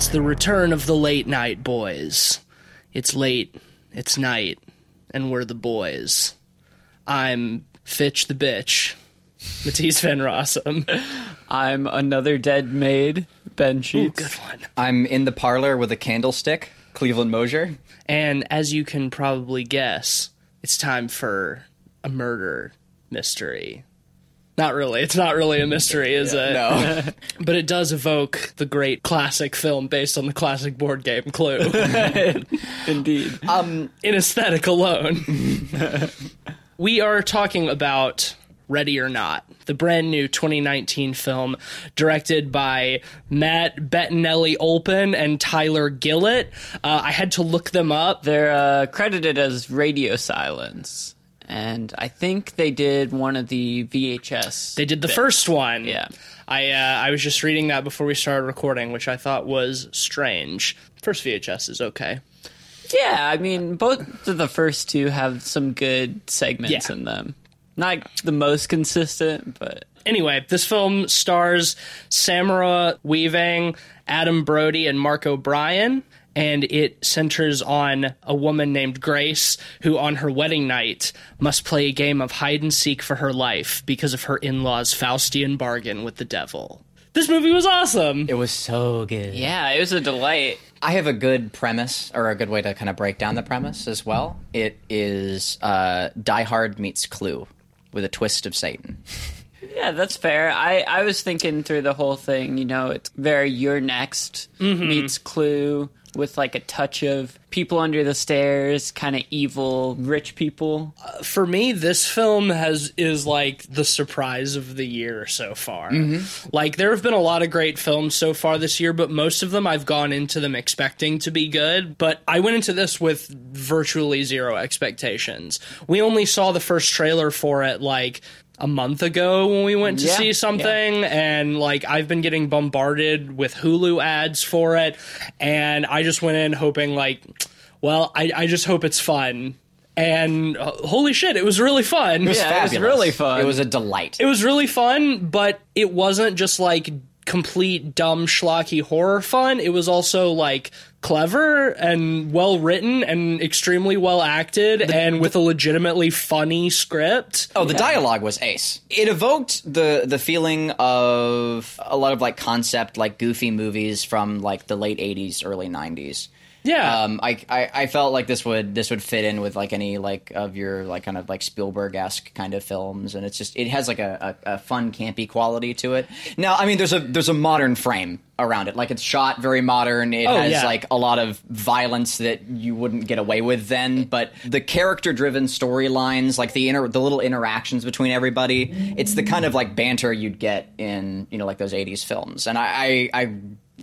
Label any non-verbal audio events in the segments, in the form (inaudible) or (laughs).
It's the return of the late night boys. It's late, it's night, and we're the boys. I'm Fitch the bitch, Matisse Van Rossum. I'm another dead maid, Ben Ooh, Sheets. good one. I'm in the parlor with a candlestick, Cleveland Mosier. And as you can probably guess, it's time for a murder mystery. Not really. It's not really a mystery, is it? No. (laughs) But it does evoke the great classic film based on the classic board game Clue (laughs) Indeed. in aesthetic alone. (laughs) we are talking about Ready or Not, the brand new 2019 film directed by Matt Bettinelli Olpin and Tyler Gillett. Uh, I had to look them up. They're uh, credited as Radio Silence. And I think they did one of the VHS. They did the first one. Yeah. I uh, I was just reading that before we started recording, which I thought was strange. First VHS is okay. Yeah, I mean, both of the first two have some good segments Yeah. in them. Not the most consistent, but Anyway, this film stars Samara Weaving, Adam Brody, and Mark O'Brien, and it centers on a woman named Grace who, on her wedding night, must play a game of hide and seek for her life because of her in law's Faustian bargain with the devil. This movie was awesome. it was so good. yeah, it was a delight. I have a good premise, or a good way to kind of break down the premise as well. It is uh, Die Hard meets Clue with a twist of Satan. (laughs) Yeah, that's fair. I, I was thinking through the whole thing, you know, it's very You're Next meets Clue with like a touch of people under the stairs, kind of evil rich people. Uh, for me this film has is like the surprise of the year so far. Mm-hmm. Like there have been a lot of great films so far this year but most of them i've gone into them expecting to be good. But i went into this with virtually zero expectations. We only saw the first trailer for it like a month ago when we went to Yeah, see something and like I've been getting bombarded with Hulu ads for it and I just went in hoping like well I, I just hope it's fun and uh, holy shit it was really fun It was Yeah, it was really fun. It was a delight. it was really fun, but it wasn't just like complete dumb schlocky horror fun. It was also like clever and well written and extremely well acted and with a legitimately funny script. Oh, the dialogue was ace. It evoked the the feeling of a lot of like concept, like goofy movies from like the late '80s, early '90s. Yeah. Um, I, I I felt like this would this would fit in with like any like of your like kind of like Spielberg esque kind of films, and it's just it has like a, a, a fun campy quality to it. Now, I mean, there's a there's a modern frame around it, like it's shot very modern. It Oh, has yeah. like a lot of violence that you wouldn't get away with then, but the character driven storylines, like the inter- the little interactions between everybody, it's the kind of like banter you'd get in you know like those '80s films, and I I. I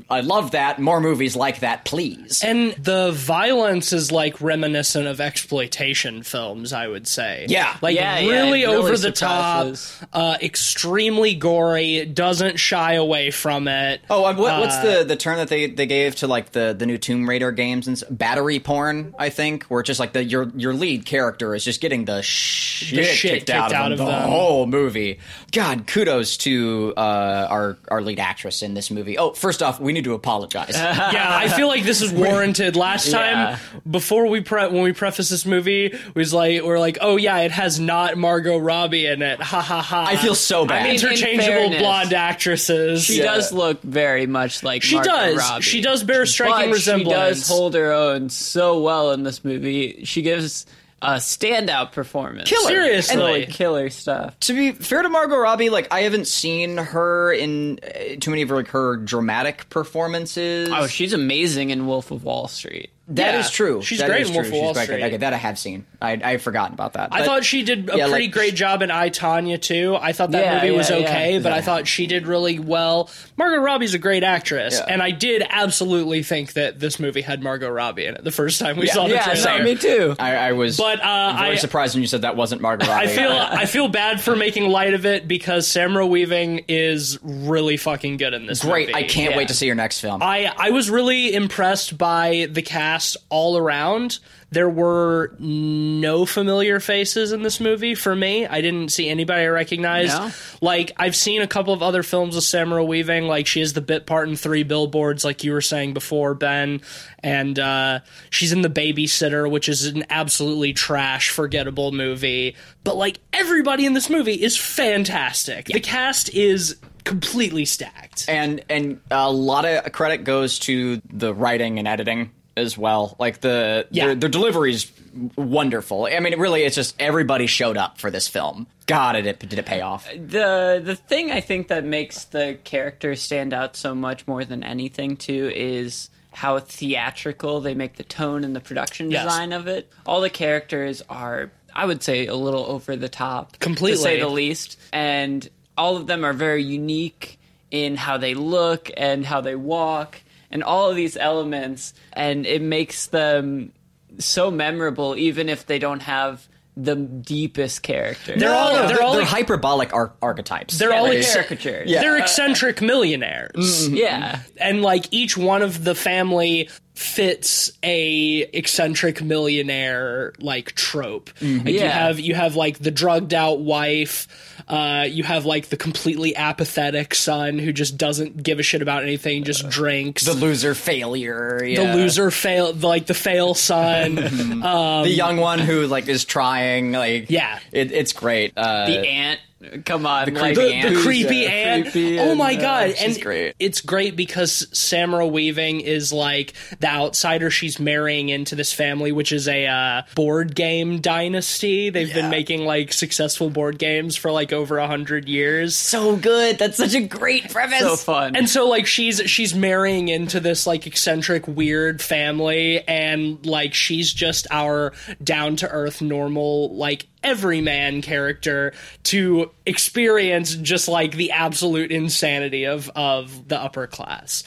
I love that. More movies like that, please. and the violence is like reminiscent of exploitation films, I would say. Yeah. Like Yeah, yeah, really, it really over the top, uh, extremely gory, doesn't shy away from it. Oh, uh, what, what's Uh, the the term that they, they gave to like the, the new Tomb Raider games and battery porn? I think where it's just like the your your lead character is just getting the shit, shit kicked, kicked out, out of of the them. whole movie. God, kudos to uh, our our lead actress in this movie. Oh, first off, we need to apologize. (laughs) yeah, I feel like this is warranted. Last time, Yeah. before we pre- when we preface this movie, was like we're like, oh yeah, it has not Margot Robbie in it. Ha ha ha. I feel so bad. mean, interchangeable fairness, blonde actresses. She does look very much like She Margot does. Robbie. She does bear striking but resemblance. She does hold her own so well in this movie. She gives a standout performance. Killer. Seriously. Really killer stuff. to be fair to Margot Robbie, like I haven't seen her in uh, too many of her, like her dramatic performances. Oh, she's amazing in Wolf of Wall Street. That Yeah. is true. She's That great in Wolf of Wall She's quite good. Street. Okay, that I have seen. I I forgotten about that. I But- thought she did a yeah, pretty like- great job in I Tonya too. I thought that Yeah, movie was okay, yeah. but I thought she did really well. Margot Robbie's a great actress, Yeah. and I did absolutely think that this movie had Margot Robbie in it the first time we Yeah, saw the Yeah, trailer. no, me too. I, I was But, uh, very I- surprised when you said that wasn't Margot (laughs) Robbie. I feel (laughs) I feel bad for making light of it because Samara Weaving is really fucking good in this great. movie. I can't Yeah. wait to see your next film. I I was really impressed by the cast cast all around. There were no familiar faces in this movie for me. I didn't see anybody I recognized. No? Like I've seen a couple of other films with Samara Weaving. Like she has the bit part in Three Billboards, like you were saying before, Ben, and uh, she's in The Babysitter, which is an absolutely trash, forgettable movie. But like everybody in this movie is fantastic. The cast is completely stacked. and and a lot of credit goes to the writing and editing as well. Like the Yeah. their, their delivery's wonderful. I mean, it really, it's just everybody showed up for this film. God, did it did it pay off? the the thing I think that makes the characters stand out so much more than anything too is how theatrical they make the tone and the production Yes. design of it. All the characters are I would say a little over the top Completely. to say the least and all of them are very unique in how they look and how they walk and all of these elements and it makes them so memorable even if they don't have the deepest character. They're all No, they're, all hyperbolic ar- archetypes. they're all like ex- caricatures. Yeah. they're eccentric millionaires. Mm-hmm. Yeah. and like each one of the family fits a eccentric millionaire like trope. Like you have you have like the drugged out wife, uh, you have like the completely apathetic son who just doesn't give a shit about anything, just drinks. the loser failure. The loser fail, like the fail son. (laughs) the young one who like is trying. Like Yeah. it, it's great. Uh, the aunt. Come on, the like, creepy the, aunt. the creepy uh, aunt. creepy oh my uh, god! she's and great. it's great because Samara Weaving is like the outsider she's marrying into this family, which is a uh, board game dynasty. They've been making like successful board games for like over a hundred years. so good. That's such a great premise. so fun. And so like she's she's marrying into this like eccentric weird family and like she's just our down to earth normal like everyman character to experience just like the absolute insanity of of the upper class.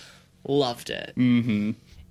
Loved it.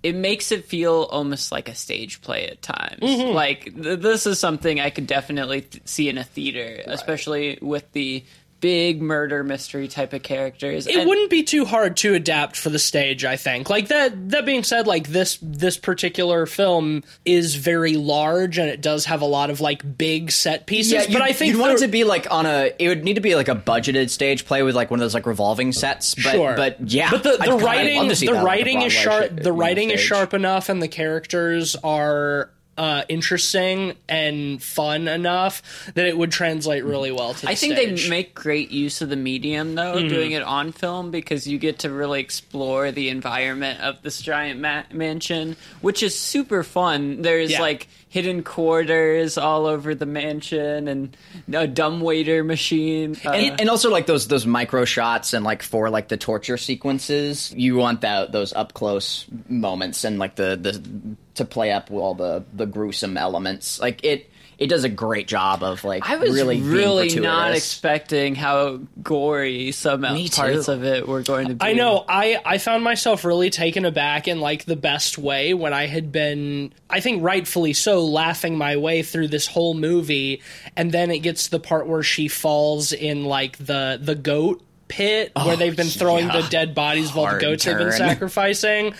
it makes it feel almost like a stage play at times. Mm-hmm. Like th- this is something I could definitely th- see in a theater, especially with the big murder mystery type of characters. It wouldn't be too hard to adapt for the stage, I think. Like that that being said, like this this particular film is very large and it does have a lot of like big set pieces, Yeah, but I think you'd want it to be like on a. It would need to be like a budgeted stage play with like one of those like revolving sets. But, sure, but yeah, but the, the God, I'd love writing the writing is sharp. The writing is sharp enough, and the characters are. Uh, interesting and fun enough that it would translate really well to the I think stage. they make great use of the medium though, Mm-hmm. doing it on film because you get to really explore the environment of this giant ma- mansion, which is super fun. There's Yeah. like hidden quarters all over the mansion and a dumbwaiter machine. Uh, and, and also like those those micro shots and like for like the torture sequences, you want that those up close moments and like the the to play up all the the gruesome elements. Like it it does a great job of like I was really really, being not expecting how gory some Me parts too. of it were going to be. I know. I I found myself really taken aback in like the best way when I had been, I think rightfully so, laughing my way through this whole movie, and then it gets to the part where she falls in like the the goat pit where oh, they've been throwing yeah. the dead bodies of all the goats they've been sacrificing.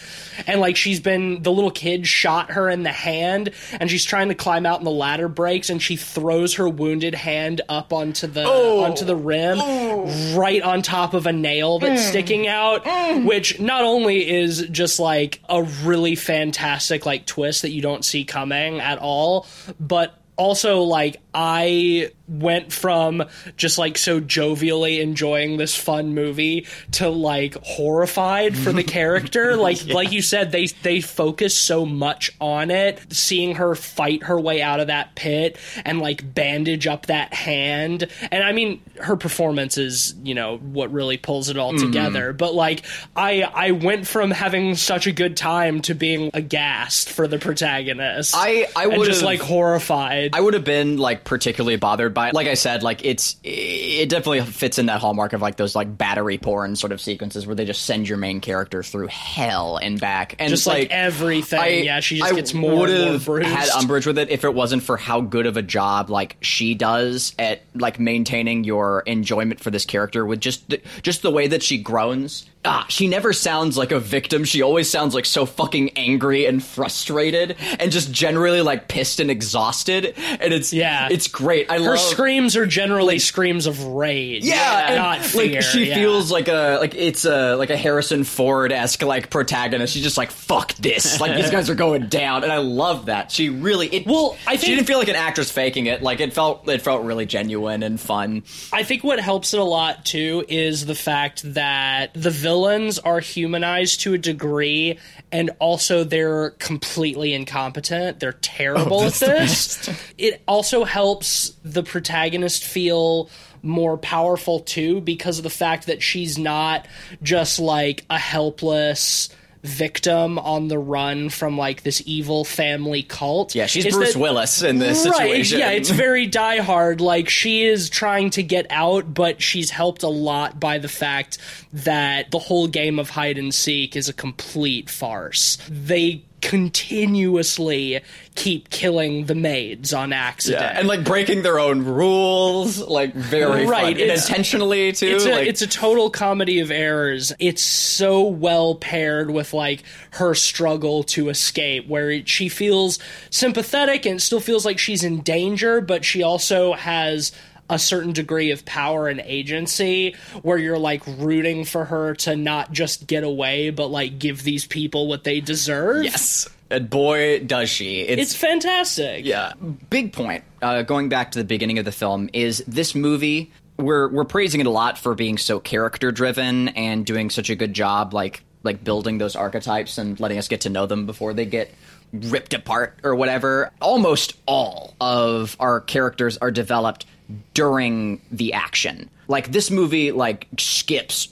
And like she's been the little kid shot her in the hand and she's trying to climb out and the ladder breaks and she throws her wounded hand up onto the oh. onto the rim oh. right on top of a nail that's mm. sticking out mm. which not only is just like a really fantastic like twist that you don't see coming at all but also like I went from just like so jovially enjoying this fun movie to like horrified for the (laughs) character. Like like you said they they focus so much on it. Seeing her fight her way out of that pit and like bandage up that hand. And I mean her performance is you know what really pulls it all mm-hmm. together. But like I I went from having such a good time to being aghast for the protagonist I- I and just like horrified. I would have been like particularly bothered by it. Like I said, like it's it definitely fits in that hallmark of like those like battery porn sort of sequences where they just send your main character through hell and back, and just like, everything. yeah, she just I gets more and more would've bruised. Had umbrage with it if it wasn't for how good of a job like she does at like maintaining your enjoyment for this character with just the, just the way that she groans ah, she never sounds like a victim. She always sounds like so fucking angry and frustrated and just generally like pissed and exhausted. And it's Yeah. it's great. I Her love screams are generally screams of rage. yeah, and, not fear. Like she yeah. feels like a like it's a like a Harrison Ford esque like protagonist. She's just like fuck this. Like these (laughs) guys are going down, and I love that. She really it. Well, I she didn't feel like an actress faking it. Like it felt it felt really genuine and fun. I think what helps it a lot too is the fact that the villains are humanized to a degree and also they're completely incompetent. They're terrible at this. (laughs) It also helps the protagonist feel more powerful too because of the fact that she's not just like a helpless victim on the run from like this evil family cult. Yeah, she's Bruce that- Willis in this Right, situation. yeah, it's very Die Hard. Like she is trying to get out, but she's helped a lot by the fact that the whole game of hide and seek is a complete farce. They continuously keep killing the maids on accident. yeah, and like breaking their own rules, like very Right. Intentionally too. it's a, like, it's a total comedy of errors. It's so well paired with like her struggle to escape, where it, she feels sympathetic and still feels like she's in danger, but she also has a certain degree of power and agency where you're like rooting for her to not just get away but like give these people what they deserve. yes, and boy does she. It's fantastic. Yeah. Big point. Uh, going back to the beginning of the film is this movie. We're we're praising it a lot for being so character driven and doing such a good job, like like building those archetypes and letting us get to know them before they get ripped apart or whatever. Almost all of our characters are developed during the action. Like this movie, like skips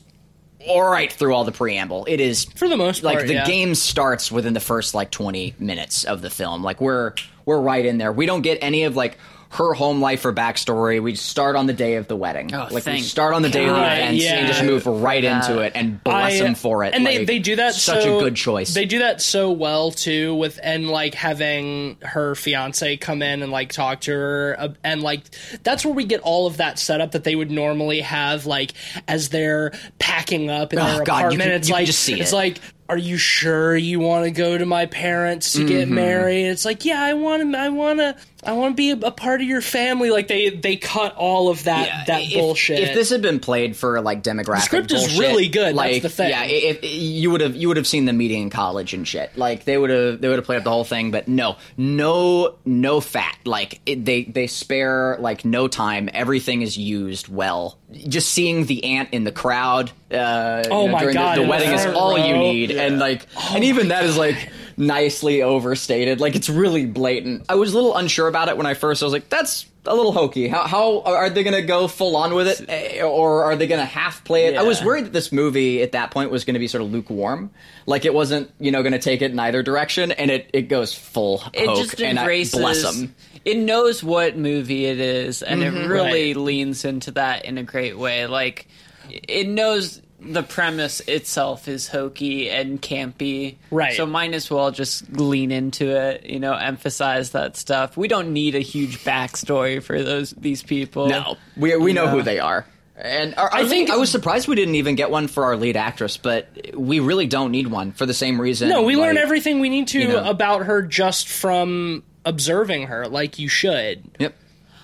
all right through all the preamble. It is For the most like the yeah. game starts within the first like 20 minutes of the film like we're we're right in there we don't get any of like her home life or backstory we start on the day of the wedding Oh, like we start on the day of the God, events yeah. and just move right into it and bless I- them for it And they, Like, they do that such so, a good choice They do that so well too with and like having her fiance come in and like talk to her uh, and like that's where we get all of that setup that they would normally have like as they're packing up in Oh, their God, apartment. can- it's you can like just see it's it. like. Are you sure you want to go to my parents to Mm-hmm. get married? It's like, yeah, I want to, I want to, I want to be a, a part of your family. Like they, they cut all of that, that if, bullshit. If this had been played for like demographic, script is really good, that's Like, the thing. yeah, if, you would have you would have seen the meeting in college and shit. Like they would have they would have played up the whole thing. But no, no, no fat. Like it, they they spare like no time. Everything is used well. Just seeing the aunt in the crowd. Uh, Oh you know, my during God, the, the wedding is all you row. need, and like, and even that is like nicely overstated. Like it's really blatant. I was a little unsure about it when I first. I was like, that's a little hokey. How, how are they going to go full on with it, Eh, or are they going to half play it? I was worried that this movie at that point was going to be sort of lukewarm, like it wasn't, you know, going to take it in either direction, and it, it goes full it just and I bless them. it knows what movie it is and it really Right. leans into that in a great way like it knows the premise itself is hokey and campy Right. so might as well just lean into it you know emphasize that stuff we don't need a huge backstory for those these people No, we we know Yeah. who they are. And our, I think- think I was surprised we didn't even get one for our lead actress, but we really don't need one for the same reason. No, we learn everything we need to you know. about her just from observing her, like you should. Yep.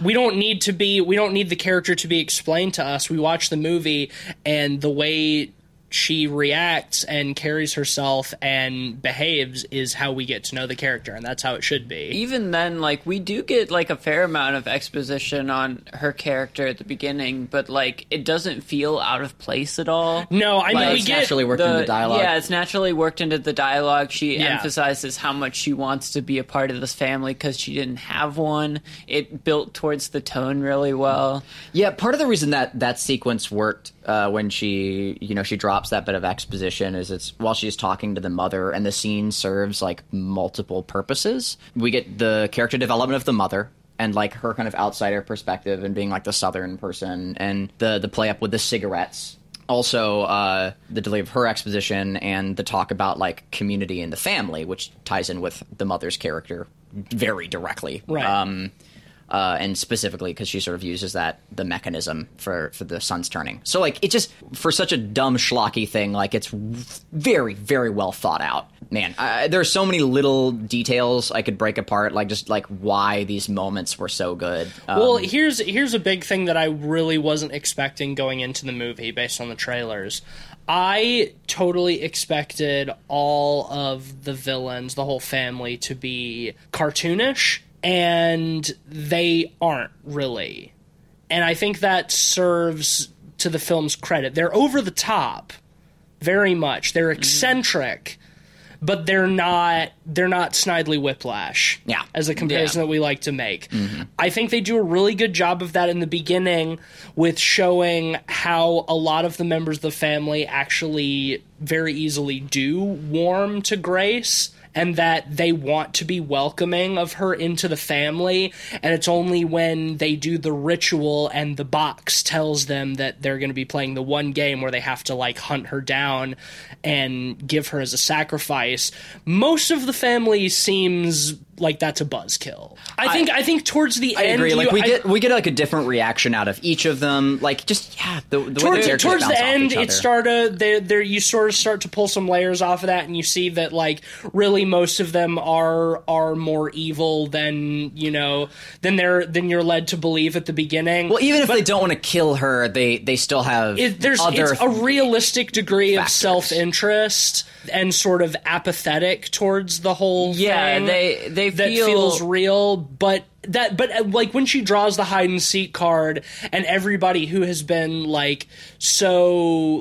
We don't need to be we don't need the character to be explained to us. We watch the movie and the way she reacts and carries herself and behaves is how we get to know the character and that's how it should be. even then like we do get like a fair amount of exposition on her character at the beginning but like it doesn't feel out of place at all No, I mean Like, we it's get naturally worked into the dialogue. Yeah, it's naturally worked into the dialogue. She Yeah. emphasizes how much she wants to be a part of this family because she didn't have one. It built towards the tone really well. Yeah, part of the reason that that sequence worked uh, when she, you know, she drops that bit of exposition is it's while she's talking to the mother, and the scene serves like multiple purposes. We get the character development of the mother. And like her kind of outsider perspective and being like the southern person and the the play up with the cigarettes also uh, the delay of her exposition and the talk about like community and the family, which ties in with the mother's character very directly. Right. Um, uh, and specifically because she sort of uses that the mechanism for for the son's turning. So like it just for such a dumb schlocky thing, like it's very very well thought out. Man, I, there are so many little details I could break apart, like just like why these moments were so good. Um, Well, here's here's a big thing that I really wasn't expecting going into the movie based on the trailers. I totally expected all of the villains, the whole family, to be cartoonish, and they aren't really. And I think that serves to the film's credit. They're over the top, very much. They're mm-hmm. eccentric, but they're not. They're not Snidely Whiplash. Yeah. as a comparison Yeah. that we like to make. Mm-hmm. I think they do a really good job of that in the beginning with showing how a lot of the members of the family actually very easily do warm to Grace and that they want to be welcoming of her into the family. And it's only when they do the ritual and the box tells them that they're going to be playing the one game where they have to like hunt her down and give her as a sacrifice most of the family seems like that's a buzzkill. I think i, think towards the I end agree. Like you- we I- get we get like a different reaction out of each of them. Like just yeah, the, the way towards, the characters towards the end it started there there you sort of start to pull some layers off of that and you see that like really most of them are are more evil than you know than they're than you're led to believe at the beginning. Well, even if they don't want to kill her, they they still have it, there's other it's a realistic degree of self-interest and sort of apathetic towards the whole Yeah, thing. they they that feel feels real but that but uh, like when she draws the hide and seek card and everybody who has been like so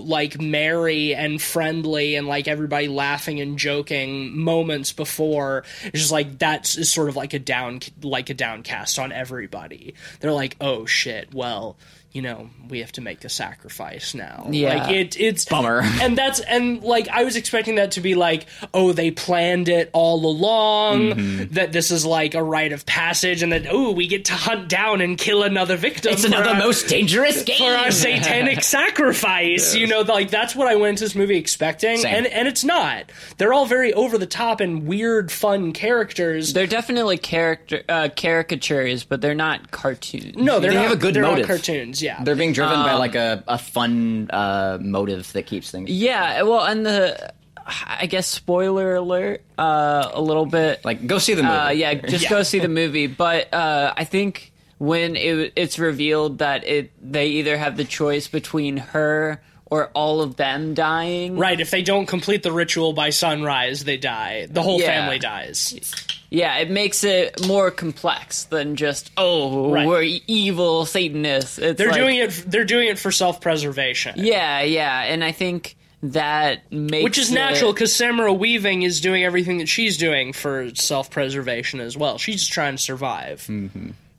like merry and friendly and like everybody laughing and joking moments before it's just like that's is sort of like a down like a downcast on everybody they're like oh shit well you know we have to make a sacrifice now Yeah. like it it's Bummer. (laughs) and that's and like I was expecting that to be like, oh, they planned it all along. Mm-hmm. That this is like a rite of passage, and that oh, we get to hunt down and kill another victim. It's another our- most dangerous game. for our satanic (laughs) sacrifice. You know, like that's what I went into this movie expecting, Same. and and it's not. They're all very over the top and weird, fun characters. they're definitely character uh, caricatures, but they're not cartoons. no, they're They not. have a good they're motive. cartoons. Yeah, They're being driven by Um, like a, a fun uh, motive that keeps things Yeah, well, and the I guess spoiler alert uh, a little bit. like go see the movie. Uh, yeah, just go see the (laughs) movie. But uh, I think when it, it's revealed that it they either have the choice between her or all of them dying. right. If they don't complete the ritual by sunrise, they die. The whole Yeah. family dies. Yeah, it makes it more complex than just oh Right. we're evil Satanists. It's They're like- doing it. They're doing it for self-preservation. Yeah, yeah, and I think that makes Which is it- natural because Samara Weaving is doing everything that she's doing for self preservation as well. She's just trying to survive.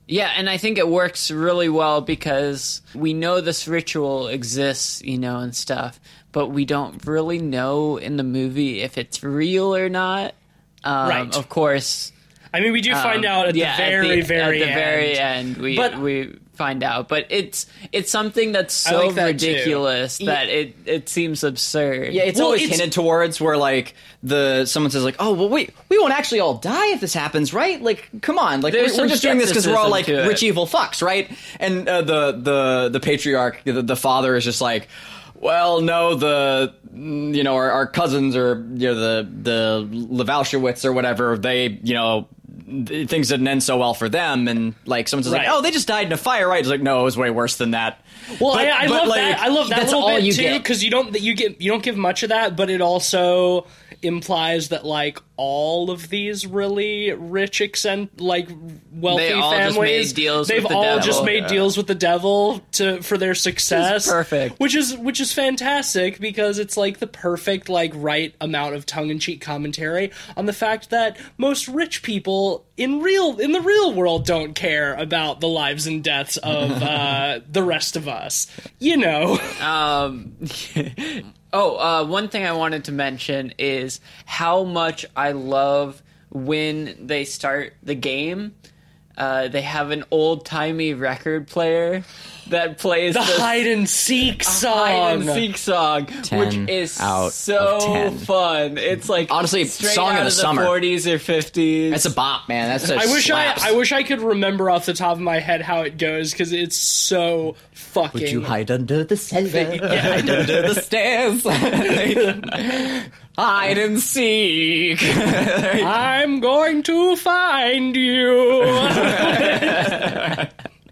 Yeah, and I think it works really well because we know this ritual exists, you know, and stuff, but we don't really know in the movie if it's real or not. Um, Right. Of course. I mean, we do find um, out at yeah, the very, at the, very at the end. very end. We But- we find out, but it's it's something that's so like that too. ridiculous that it it seems absurd. Yeah, it's Well, always it's- hinted towards where like the someone says like, "Oh, well, wait, we won't actually all die if this happens, right? Like, come on, like we're, we're just doing this because we're all like skepticism to it. rich evil fucks, right?" And uh, the the the patriarch, the, the father, is just like. Well, no, the you know our, our cousins or you know the the Levalshowitz or whatever they you know th- things didn't end so well for them and like someone's Right. like oh they just died in a fire right it's like no it was way worse than that Well, But- I, I but, love like, that. I love that that's little all bit you too because you don't you get you don't give much of that, but it also implies that like all of these really rich accent like wealthy They families made deals they've with the all devil. just made Yeah. deals with the devil to for their success perfect. which is which is fantastic because it's like the perfect like right amount of tongue-in-cheek commentary on the fact that most rich people in real in the real world don't care about the lives and deaths of (laughs) uh, the rest of us you know Um, (laughs) oh, uh, one thing I wanted to mention is how much I love when they start the game. Uh, they have an old timey record player that plays The this hide and seek song. hide and seek song, which is out so fun. It's like Honestly, straight song out of the summer. 40s or 50s. That's a bop, man. That's a I wish slaps. I I wish I could remember off the top of my head how it goes because it's so fucking. Would you hide under the cellar? Yeah. (laughs) hide under the stairs. (laughs) (laughs) hide and seek. (laughs) I'm going to find you. (laughs)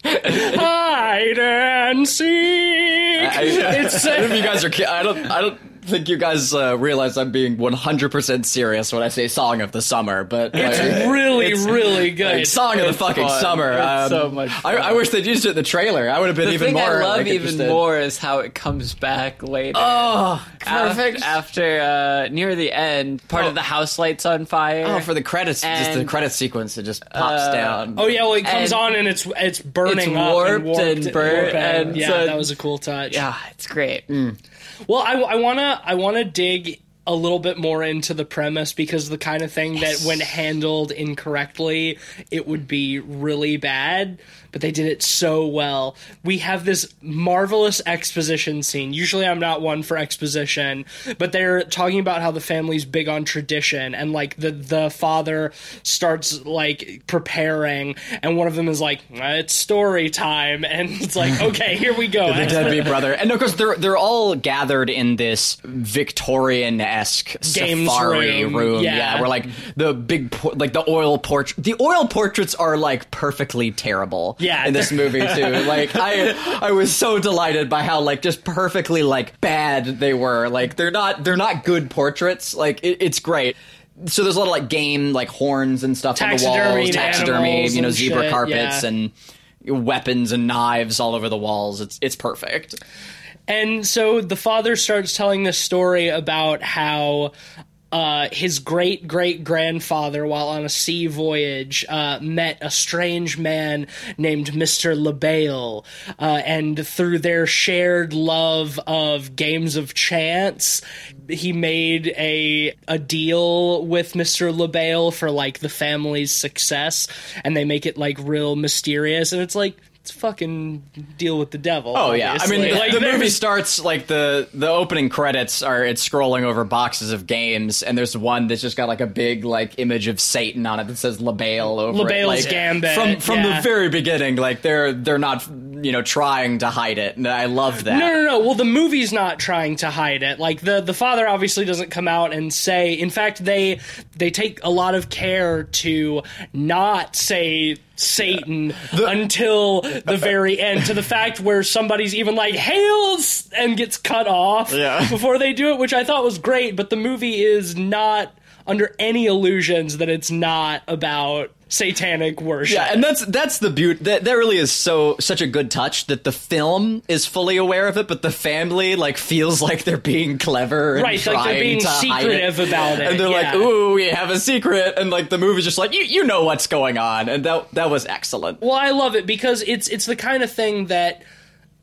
Hide and seek. it's I don't know if you guys are. I don't. I don't think you guys uh, realize I'm being 100% serious when I say "song of the summer," but like, it's really, it's- really good. like, song of the fucking fun. summer. It's um, so much I, fun. I wish they'd used it in the trailer. I would have been the even thing more. I love like, even interested. more is how it comes back later. Oh, perfect. After uh, near the end, part Oh. of the house lights on fire. oh, for the credits, just the credit sequence, it just pops uh, down. Oh yeah, well it comes And on and it's it's burning it's up and, warped and burnt, and yeah, so- that was a cool touch. yeah, it's great. Well, I, I wanna I wanna dig a little bit more into the premise because the kind of thing that when handled incorrectly, it would be really bad. But they did it so well. We have this marvelous exposition scene. Usually, I'm not one for exposition, but they're talking about how the family's big on tradition, and like the the father starts like preparing, and one of them is like, "It's story time," (laughs) and it's like, (laughs) "Okay, here we go." the deadbeat brother, and of course they're they're all gathered in this Victorian esque safari room, room. yeah. where like the big por- like the oil portrait, the oil portraits are like perfectly terrible. Yeah. in this movie too. (laughs) like I I was so delighted by how like just perfectly like bad they were. Like they're not they're not good portraits. Like it, it's great. So there's a lot of like game like horns and stuff on the walls, taxidermy, you know, zebra shit, carpets yeah. and weapons and knives all over the walls. It's it's perfect. And so the father starts telling this story about how uh, his great great grandfather, while on a sea voyage, uh, met a strange man named Mr. Le Bail. Uh, and through their shared love of games of chance, he made a a deal with Mr. Le Bail for like the family's success. And they make it like real mysterious. And it's like, fucking deal with the devil. Oh yeah, I mean the, Like, the movie starts like the the opening credits are it's scrolling over boxes of games, and there's one that's just got like a big like image of Satan on it that says Le Bail over it. Le Bail's Like, Gambit, from from yeah. the very beginning. Like they're they're not you know trying to hide it, and I love that. No, no, no. Well, the movie's not trying to hide it. Like the the father obviously doesn't come out and say. In fact, they they take a lot of care to not say Satan until the (laughs) very end. To the fact where somebody's even like hails and gets cut off Yeah. (laughs) before they do it, which I thought was great. But the movie is not under any illusions that it's not about satanic worship. Yeah, and that's that's the beauty. That that really is so such a good touch that the film is fully aware of it, but the family like feels (laughs) like they're being clever, and Right, like they're being secretive it. about it, and they're like, yeah. "Ooh, we have a secret," and like the movie's just like, "You you know what's going on," and that that was excellent. Well, I love it because it's it's the kind of thing that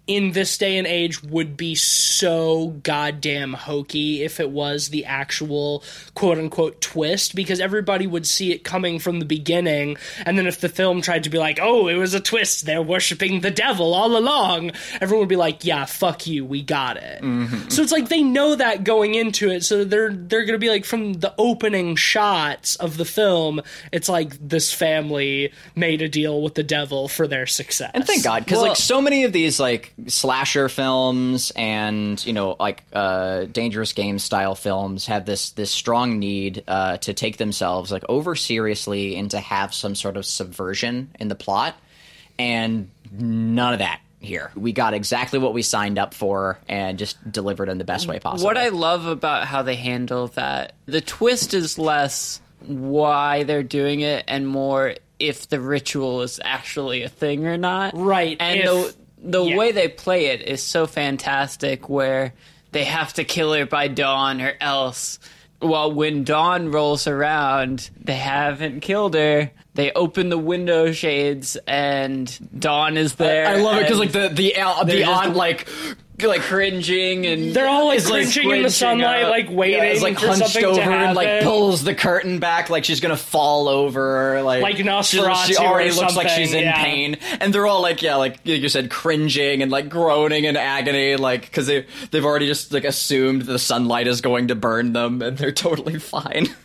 in this day and age would be so goddamn hokey if it was the actual quote unquote twist because everybody would see it coming from the beginning and then if the film tried to be like oh it was a twist they're worshiping the devil all along everyone would be like yeah fuck you we got it. Mm-hmm. So it's like they know that going into it so they're they're going to be like from the opening shots of the film it's like this family made a deal with the devil for their success. And thank God, because Well- like so many of these like slasher films and you know like uh, dangerous game style films have this this strong need uh, to take themselves like over seriously and to have some sort of subversion in the plot, and none of that here. We got exactly what we signed up for and just delivered in the best way possible. What I love about how they handle that, the twist is less why they're doing it and more if the ritual is actually a thing or not. Right, And if- the yeah. way they play it is so fantastic where they have to kill her by dawn or else well when dawn rolls around they haven't killed her they open the window shades and dawn is there I love it because like the the the aunt like like cringing and They're all like is, like, cringing in the sunlight, up. like waiting yeah, it's like for hunched over to and like pulls the curtain back like she's gonna fall over like Like she, Nosferatu she already or looks like she's in yeah. pain and they're all like yeah like you said cringing and like groaning in agony like because they they've already just like assumed the sunlight is going to burn them and they're totally fine (laughs)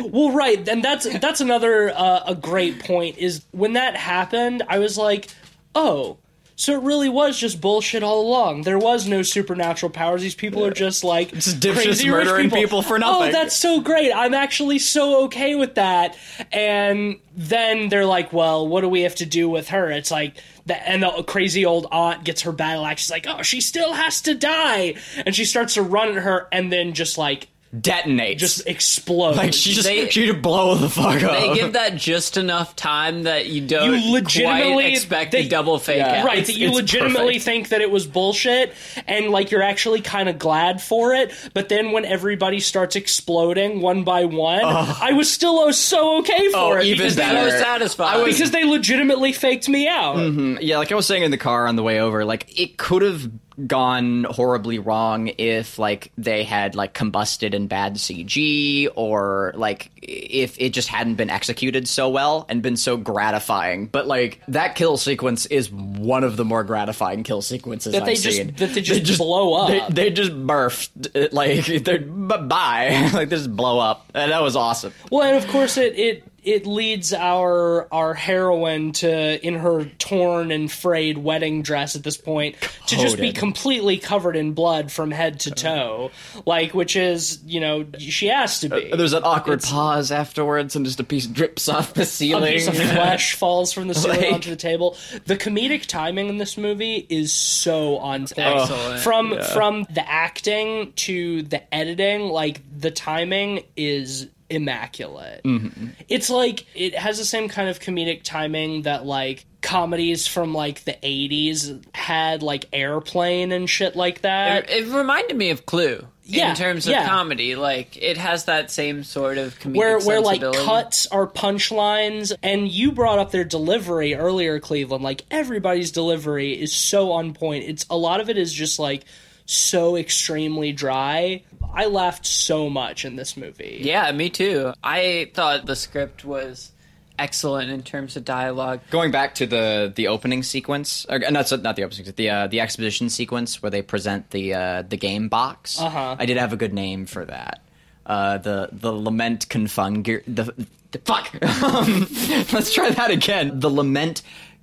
Well, right, and that's that's another uh, a great point is when that happened, I was like, oh. So it really was just bullshit all along. There was no supernatural powers. These people are just like Just crazy murdering people for oh, nothing. Oh, that's so great. I'm actually so okay with that. And then they're like, well, what do we have to do with her? It's like the, and the crazy old aunt gets her battle axe. She's like, oh, she still has to die, and she starts to run at her, and then just like detonates just explodes. like she just They- (laughs) she just blow the fuck up They give that just enough time that you don't You legitimately- quite expect they- the double fake Yeah. out. right It's- that you legitimately perfect. think that it was bullshit and like you're actually kind of glad for it but then when everybody starts exploding one by one oh. i was still oh, so okay for Oh, it even because they, better. So satisfying. because they legitimately faked me out mm-hmm. Yeah, like I was saying in the car on the way over, like it could have gone horribly wrong if like they had like combusted in bad CG or like if it just hadn't been executed so well and been so gratifying. But like that kill sequence is one of the more gratifying kill sequences that I've they just seen. that they just, blow up They, they just burfed like (laughs) they're bye (laughs) like they just blow up and that was awesome. Well, and of course it it it leads our our heroine to in her torn and frayed wedding dress at this point to just be completely covered in blood from head to toe, like which is you know she has to uh, be. There's an awkward pause afterwards and just a piece drips off the ceiling a piece of flesh (laughs) falls from the ceiling Like- onto the table. The comedic timing in this movie is so on point. excellent. From from the acting to the editing, like the timing is immaculate. Mm-hmm. It's like it has the same kind of comedic timing that like comedies from like the 80s had like airplane and shit like that. It, it reminded me of Clue. Yeah, in terms of yeah. comedy, like it has that same sort of comedic where where like cuts are punchlines and you brought up their delivery earlier cleveland like everybody's delivery is so on point it's a lot of it is just like so extremely dry i laughed so much in this movie Yeah, me too. I thought the script was excellent in terms of dialogue. Going back to the the opening sequence, or, not not the opening sequence, the uh, the exposition sequence where they present the uh, the game box. Uh-huh. I did have a good name for that. Uh, the the lament confungir the, the fuck. (laughs) Um, let's try that again. The lament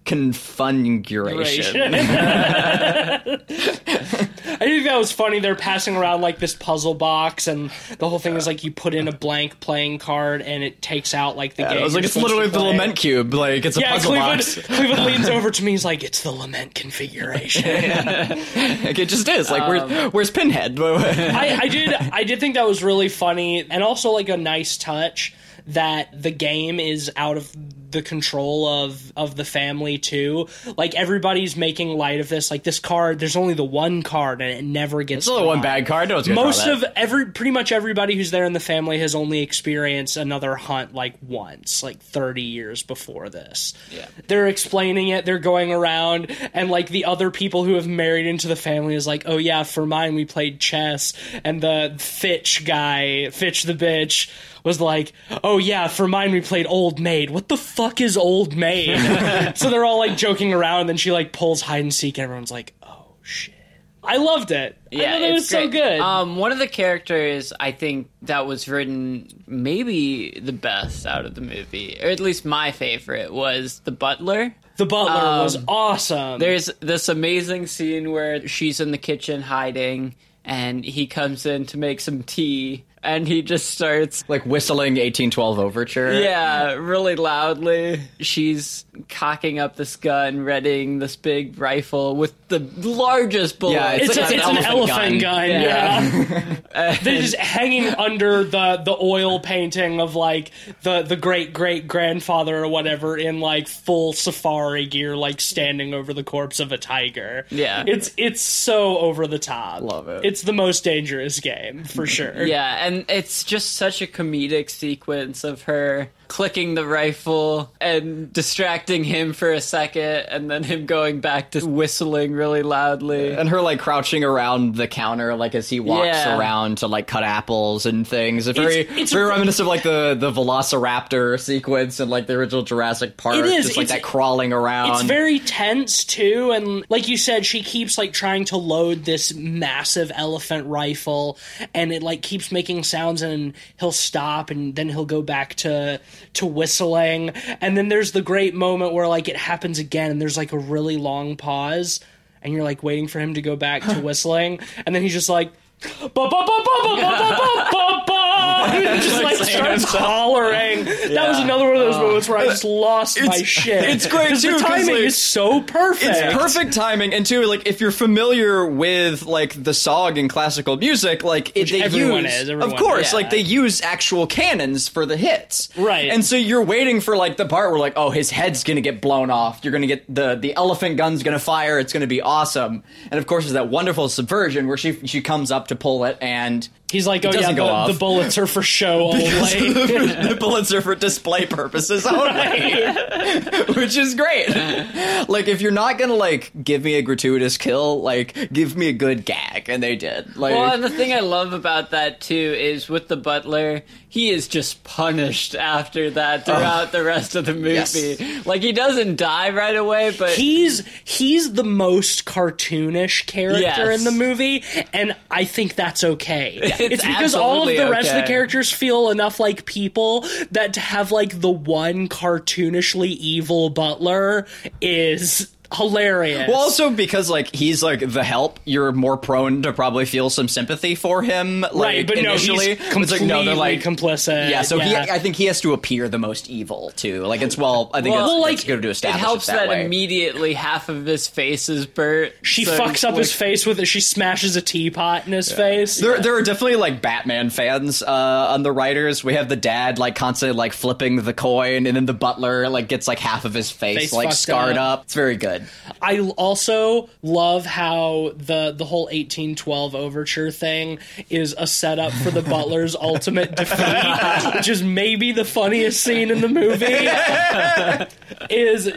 configuration. (laughs) I think that was funny. They're passing around like this puzzle box, and the whole thing is like you put in a blank playing card, and it takes out like the game. I was like, it's literally the lament cube. Like it's a Yeah, puzzle Cleveland, box. Cleveland leans (laughs) over to me. He's like, "It's the lament configuration." Like, (laughs) it just is. Like Um, where's where's Pinhead? I, I did I did think that was really funny and also like a nice touch that the game is out of the control of of the family too. Like everybody's making light of this. Like this card, there's only the one card and it never gets It's only one bad card. No Most of every pretty much everybody who's there in the family has only experienced another hunt like once, like 30 years before this. Yeah. They're explaining it, they're going around and like the other people who have married into the family is like, "Oh yeah, for mine we played chess." And the Fitch guy, Fitch the bitch was like, "Oh yeah, for mine we played Old Maid." What the fuck is Old Maid? (laughs) so they're all like joking around and then she like pulls hide and seek and everyone's like, "Oh shit." I loved it. I Yeah, thought it was it's so good. Um, one of the characters I think that was written maybe the best out of the movie, or at least my favorite, was the butler. The butler Um, was awesome. There's this amazing scene where she's in the kitchen hiding, and he comes in to make some tea, and he just starts like whistling 1812 overture. yeah, really loudly. She's cocking up this gun, readying this big rifle with the largest bullet. Yeah, it's, it's a, like it's an an elephant elephant gun. gun. Yeah, (laughs) they're just hanging under the the oil painting of like the the great great grandfather or whatever in like full safari gear, like standing over the corpse of a tiger. Yeah. it's it's so over the top. Love it. It's the most dangerous game for sure. Yeah, and it's just such a comedic sequence of her clicking the rifle and distracting him for a second, and then him going back to whistling really loudly. and her like crouching around the counter like as he walks Yeah. around to like cut apples and things a very It's- it's very a- reminiscent of like the the velociraptor sequence and like the original jurassic park It is, just like it's- that crawling around It's very tense too, and like you said, she keeps like trying to load this massive elephant rifle, and it like keeps making sounds, and he'll stop, and then he'll go back to to whistling, and then there's the great moment where like it happens again, and there's like a really long pause, and you're like waiting for him to go back to (gasps) whistling, and then he's just like just like starts hollering. That was another one of those oh. moments where I just lost my shit. It's great too. The timing like, is so perfect. it's perfect timing, and too, like if you're familiar with like the song in classical music, like it, they everyone use, is, everyone- of course, yeah. like they use actual cannons for the hits, Right. And so you're waiting for like the part where like, oh, his head's gonna get blown off. You're gonna get the the elephant gun's gonna fire. It's gonna be awesome. And of course, there's that wonderful subversion where she she comes up to pull it and. He's like, oh yeah, go the, the bullets are for show (laughs) only. (laughs) the bullets are for display purposes only, (laughs) which is great. Like, if you're not gonna like give me a gratuitous kill, like give me a good gag, and they did. Like, Well, and the thing I love about that too is with the butler, he is just punished after that oh. throughout the rest of the movie. Yes. Like he doesn't die right away, but he's he's the most cartoonish character Yes. in the movie, and I think that's okay. (laughs) It's because all of the absolutely rest of the characters feel enough like people that to have like the one cartoonishly evil butler is hilarious. well, also because like he's like the help, you're more prone to probably feel some sympathy for him. Like, right, but no, initially, he's completely it's like no, they're like. complicit. Yeah, so he, I think he has to appear the most evil too. Like it's well, I think Well, it's, like, it's good to establish. it establish helps that, that, way. immediately half of his face is burnt. she so fucks up like- his face with it. She smashes a teapot in his face. There, there are definitely like Batman fans uh, on the writers. We have the dad like constantly like flipping the coin, and then the butler like gets like half of his face, Face like scarred up. up. It's very good. I also love how the the whole 1812 overture thing is a setup for the butler's (laughs) ultimate defeat, which is maybe the funniest scene in the movie. is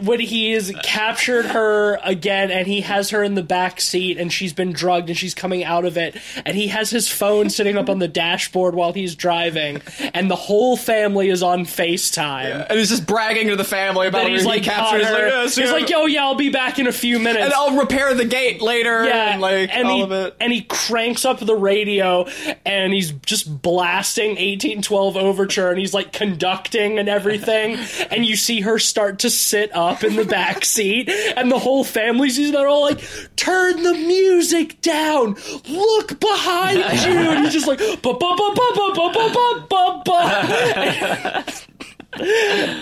when he has captured her again and he has her in the back seat and she's been drugged and she's coming out of it and he has his phone sitting up on the dashboard while he's driving and the whole family is on FaceTime. And he's just bragging to the family about That he's he like, captured. caught her. like, he's like, yo, Oh, yeah, I'll be back in a few minutes. and I'll repair the gate later. Yeah, and like and all he, of it. and he cranks up the radio and he's just blasting 1812 overture and he's like conducting and everything (laughs) and you see her start to sit up in the back seat and the whole family's they're all like turn the music down look behind you and he's just like ba ba ba ba ba ba ba ba ba (laughs)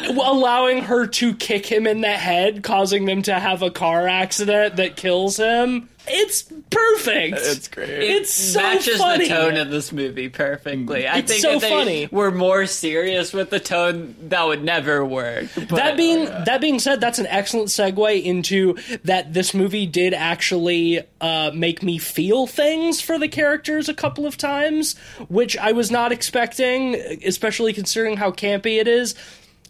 allowing her to kick him in the head causing them to have a car accident that kills him it's perfect It's great. it's so matches funny. the tone of this movie perfectly. I It's think so if they funny. were more serious with the tone, that would never work. But, that being that being said, that's an excellent segue into that this movie did actually uh, make me feel things for the characters a couple of times, which I was not expecting, especially considering how campy it is.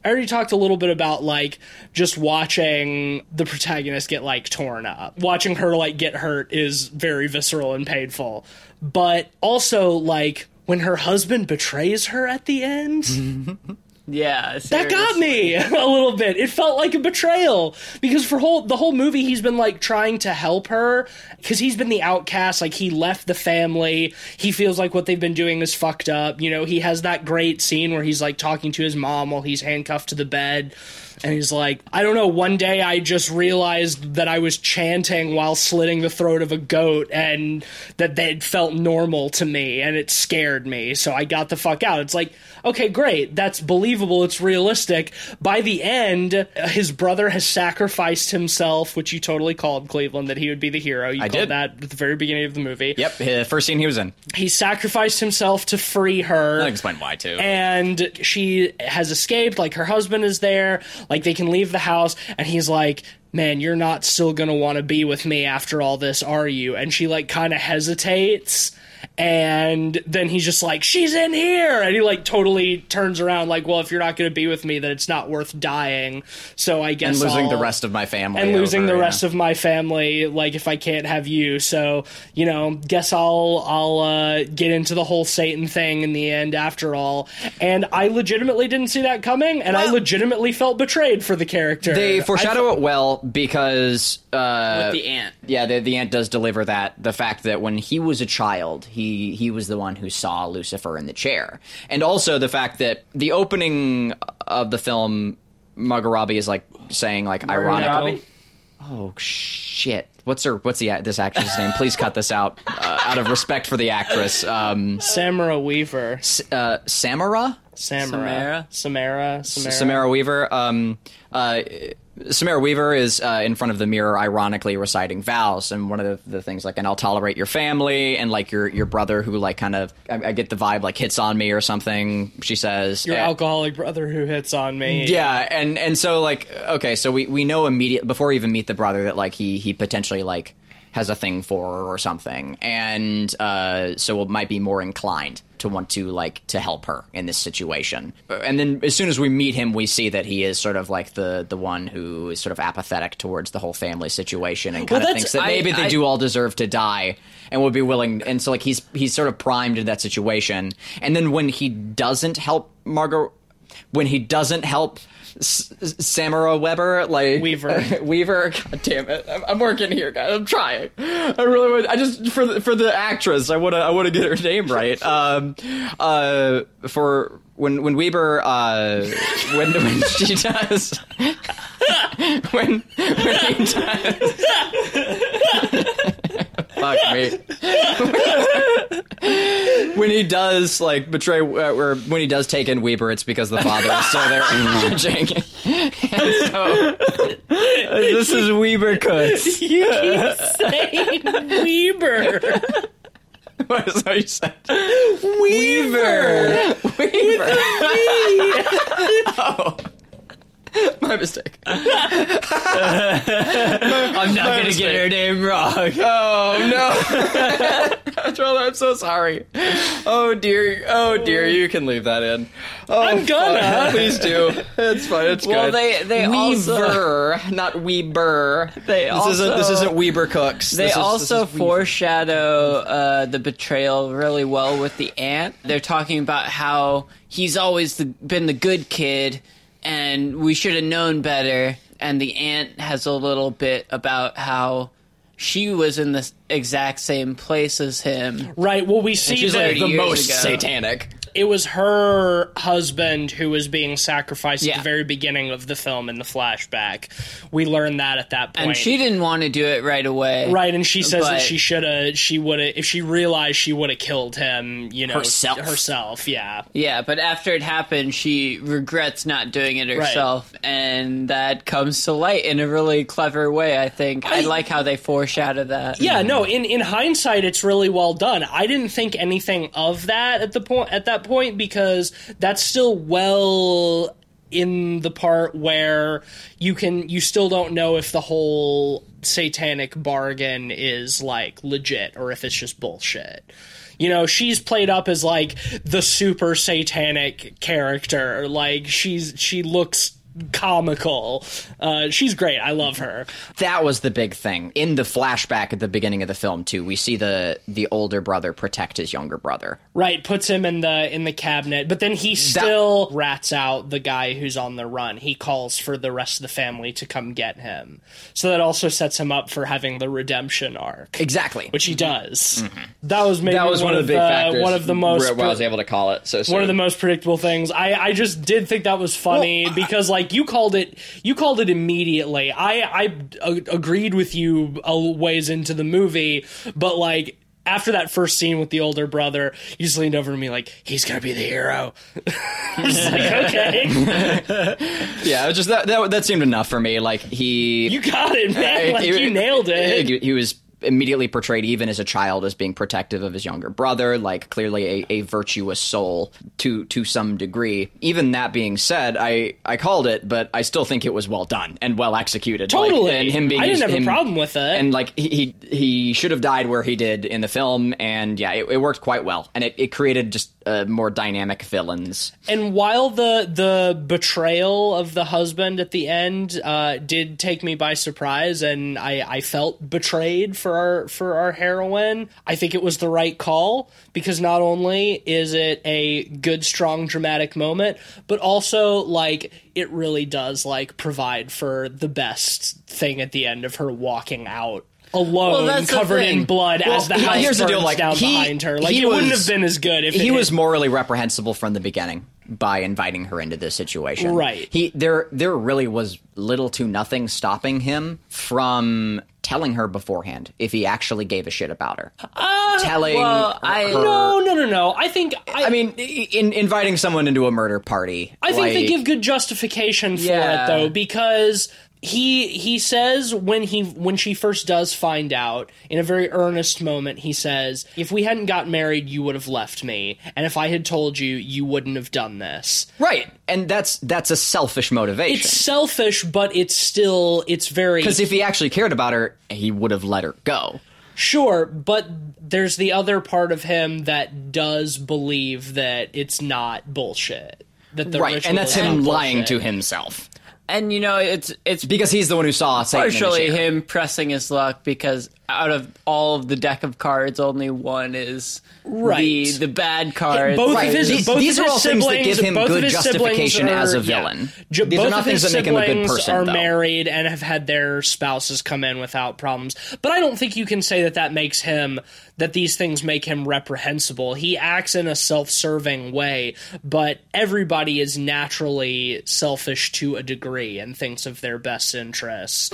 I already talked a little bit about like just watching the protagonist get like torn up. Watching her like get hurt is very visceral and painful. But also like when her husband betrays her at the end. (laughs) yeah, That got me (laughs) a little bit. It felt like a betrayal because for whole the whole movie he's been like trying to help her because he's been the outcast. Like he left the family. He feels like what they've been doing is fucked up. You know, he has that great scene where he's like talking to his mom while he's handcuffed to the bed. And he's like, I don't know, one day I just realized that I was chanting while slitting the throat of a goat and that that felt normal to me and it scared me. So I got the fuck out. It's like, okay, great. That's believable. It's realistic. By the end, his brother has sacrificed himself, which you totally called Cleveland that he would be the hero. You I called did. that at the very beginning of the movie. Yep, the first scene he was in. He sacrificed himself to free her I'll explain why too. and she has escaped like her husband is there like they can leave the house and he's like man, you're not still gonna want to be with me after all this, are you? And she like kind of hesitates. And then he's just like, she's in here. And he like totally turns around, like, well, if you're not going to be with me, then it's not worth dying. So I guess and losing the I'll- rest of my family and losing over, the yeah. rest of my family like if i can't have you so you know guess i'll i'll uh, get into the whole satan thing in the end after all and i legitimately didn't see that coming and i legitimately felt betrayed for the character They I foreshadow it well because uh, with the ant. Yeah, the, the ant does deliver that. The fact that when he was a child, he he was the one who saw Lucifer in the chair, and also the fact that the opening of the film, Margot is like saying like ironic. Robbie? Oh shit! What's her? What's the this actress's name? Please cut this out uh, out of respect for the actress. Um, samara weaver S- uh, Samara. samara samara samara, Samara Weaver. Um, uh, Samara Weaver is uh, in front of the mirror, ironically reciting vows, and one of the, the things like, "And I'll tolerate your family," and like your your brother who like kind of, I, I get the vibe like hits on me or something. She says, your alcoholic brother who hits on me yeah, and and so like okay, so we we know immediate before we even meet the brother that like he he potentially like has a thing for her or something, and uh, so might be more inclined to want to like to help her in this situation. And then as soon as we meet him, we see that he is sort of like the the one who is sort of apathetic towards the whole family situation and kind Well, of thinks that I- maybe they I- do all deserve to die and would be willing. And so like he's he's sort of primed in that situation. And then when he doesn't help Margot, when he doesn't help. S- Samara Weber, like Weaver. (laughs) Weaver. God damn it! I'm, I'm working here, guys. I'm trying. I really would. I just for the, for the actress, I want to I want to get her name right. (laughs) Um, uh, for when when Weber, uh, when when she (laughs) does, when when he does. Fuck me. (laughs) when he does like betray, uh, or when he does take in Weber, it's because the father is still there (laughs) (laughs) watching. And so, uh, this is Weber Kuts. you keep saying weaver What is that you said? weaver Weaver. oh. My mistake. (laughs) I'm not gonna mistake. get her name wrong. Oh no, (laughs) Troller, I'm so sorry. Oh dear, oh dear, you can leave that in. Oh, I'm gonna. Please do. It's fine. It's Well, good. Well, they- they also- Weaver, not Weber. They this isn't this isn't Weber Cooks. They This is- also foreshadow uh, the betrayal really well with the ant. They're talking about how he's always the, been the good kid, and we should have known better. And the ant has a little bit about how she was in the exact same place as him. right well we see she's that like the most ago. satanic. It was her husband who was being sacrificed at the very beginning of the film in the flashback. We learned that at that point. And she didn't want to do it right away. Right, and she says that she should have, she would have, if she realized she would have killed him, you know, Herself. herself, yeah. Yeah, but after it happened, she regrets not doing it herself, and that comes to light in a really clever way. I think I, I- like how they foreshadow that. Yeah, no. In in hindsight, it's really well done. I didn't think anything of that at the point at that point because that's still well in the part where you can you still don't know if the whole satanic bargain is like legit or if it's just bullshit. You know, she's played up as like the super satanic character. Like she's she looks comical. Uh, she's great. I love her. That was the big thing in the flashback at the beginning of the film too. We see the the older brother protect his younger brother. Right, puts him in the in the cabinet, but then he still rats out the guy who's on the run. He calls for the rest of the family to come get him. So that also sets him up for having the redemption arc, Exactly. which he does. That was maybe that was one, of the big factors. one of the most where, I was able to call it. So one of the most predictable things. I, I just did think that was funny because like you called it you called it immediately. I I I a- agreed with you a ways into the movie, but like after that first scene with the older brother, you just leaned over to me like he's gonna be the hero. (laughs) I was like, (laughs) okay, yeah. It was just that, that that seemed enough for me. Like he you got it, man. Like he- you nailed it. He, he was immediately portrayed even as a child as being protective of his younger brother, like clearly a, a virtuous soul to to some degree. Even that being said, I I called it, but I still think it was well done and well executed. Like, Totally. and him being I didn't have a problem with it. And like he he, he should have died where he did in the film, and yeah, it, it worked quite well, and it, it created just uh, more dynamic villains. And while the the betrayal of the husband at the end uh, did take me by surprise, and I, I felt betrayed for our for our heroine, I think it was the right call because not only is it a good, strong, dramatic moment, but also like it really does like provide for the best thing at the end of her walking out. Alone, the covered in blood, Well, as the house here's the burns deal, like, down he- behind her. Like he it wouldn't have been as good if he it was morally reprehensible from the beginning by inviting her into this situation. Right. He there there really was little to nothing stopping him from telling her beforehand if he actually gave a shit about her. Uh, telling well, I- her- No, no, no, no. I think I, I mean, in inviting someone into a murder party. I think they give good justification for Yeah. it though, because he he says when he when she first does find out in a very earnest moment he says if we hadn't got married you would have left me and if i had told you you wouldn't have done this right, and that's that's a selfish motivation. it's selfish but it's still it's very Because if he actually cared about her, he would have let her go. Sure, but there's the other part of him that does believe that it's not bullshit. That the right, and that's him not lying to himself and you know it's it's because he's the one who saw Satan partially him pressing his luck because out of all of the deck of cards, only one is Right. the the bad card. Both Right. of his, These- both these of are his all things that siblings, give him good siblings justification are- as a yeah. villain. Ju- These are both not of things his that make him a good siblings person, Are though. married and have had their spouses come in without problems, but I don't think you can say that that makes him that these things make him reprehensible. He acts in a self-serving way, but everybody is naturally selfish to a degree and thinks of their best interests.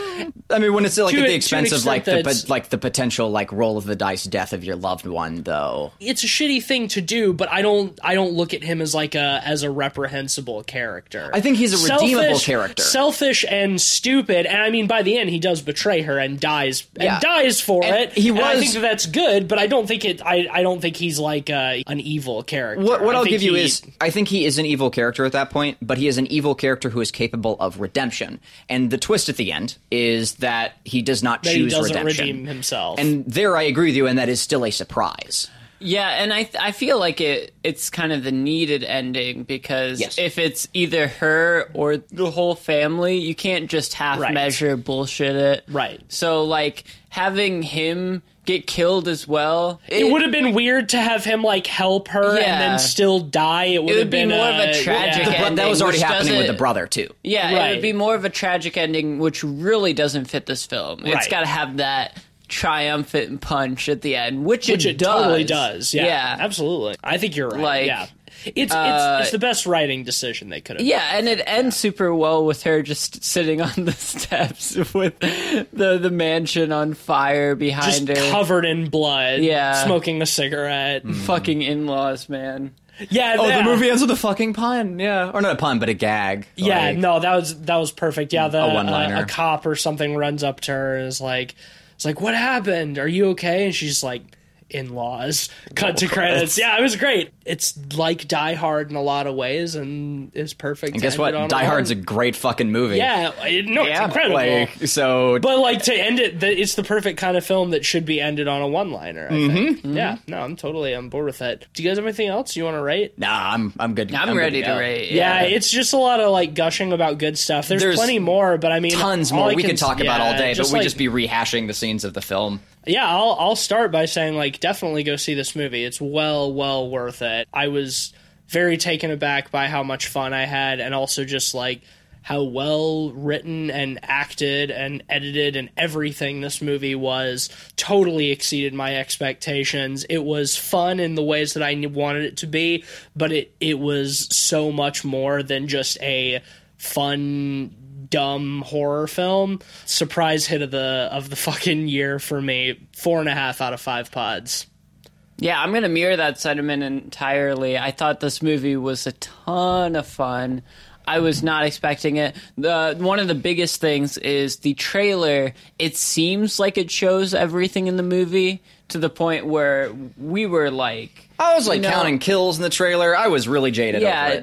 I mean, when it's like To at the expense of like the but, like the potential like roll of the dice death of your loved one, though. it's a shitty thing to do, but I don't I don't look at him as like a as a reprehensible character. I think he's a redeemable character. Selfish and stupid, and I mean by the end he does betray her and dies and Yeah. dies for And it. he and I think that that's good, but I don't think it I, I don't think he's like uh, an evil character. What, what I'll give you he- is, I think he is an evil character at that point, but he is an evil character who is capable of redemption. And the twist at the end is that he does not choose redemption. Himself. And there, I agree with you, and that is still a surprise. Yeah, and I I feel like it it's kind of the needed ending because Yes. if it's either her or the whole family, you can't just half Right. measure bullshit it. Right. So like having him get killed as well. it would have been weird to have him like help her and then still die. It would, would have be been more of a tragic yeah. But that was already happening with the brother too. Yeah, it would be more of a tragic ending, which really doesn't fit this film. It's got to have that triumphant punch at the end, which, which it, it does. totally does. Yeah, yeah, absolutely. I think you're right. Like, yeah, it's uh, it's it's the best writing decision they could have. Yeah, and it ends super well with her just sitting on the (laughs) steps with the the mansion on fire behind just her. covered in blood. Yeah. smoking a cigarette. Fucking in laws, man. Yeah, Oh, yeah. the movie ends with a fucking pun. Yeah, or not a pun, but a gag. Yeah, Like- no, that was that was perfect. Yeah, the A one-liner. uh, a cop or something runs up to her and is like, "It's like, what happened? Are you okay?" And she's like, "In laws." Cut to credits. Yeah, it was great. It's like Die Hard in a lot of ways, and is perfect. And guess what? Die Hard's a great fucking movie. yeah, it- no, it's incredible. Like, so But like to end it, the, it's the perfect kind of film that should be ended on a one-liner. I think. Mm-hmm. Yeah, no, I'm totally on board with that. Do you guys have anything else you want to rate? nah, I'm I'm good. I'm, good ready to, go. rate. Yeah, Yeah, it's just a lot of like gushing about good stuff. There's, There's plenty more, but I mean, Tons more I we can could talk s- about all day, but we'd like- just be rehashing the scenes of the film. Yeah, I'll I'll start by saying like definitely go see this movie. It's well well worth it. I was very taken aback by how much fun I had and also just like how well written and acted and edited and everything this movie was totally exceeded my expectations. It was fun in the ways that I wanted it to be, but it it was so much more than just a fun dumb horror film. Surprise hit of the of the (laughs) fucking year for me. Four and a half out of five pods. Yeah, I'm gonna mirror that sentiment entirely. I thought this movie was a ton of fun. I was not expecting it. The one of the biggest things is the trailer. It seems like it shows everything in the movie to the point where we were like, I was like you know- counting kills in the trailer. I was really jaded yeah.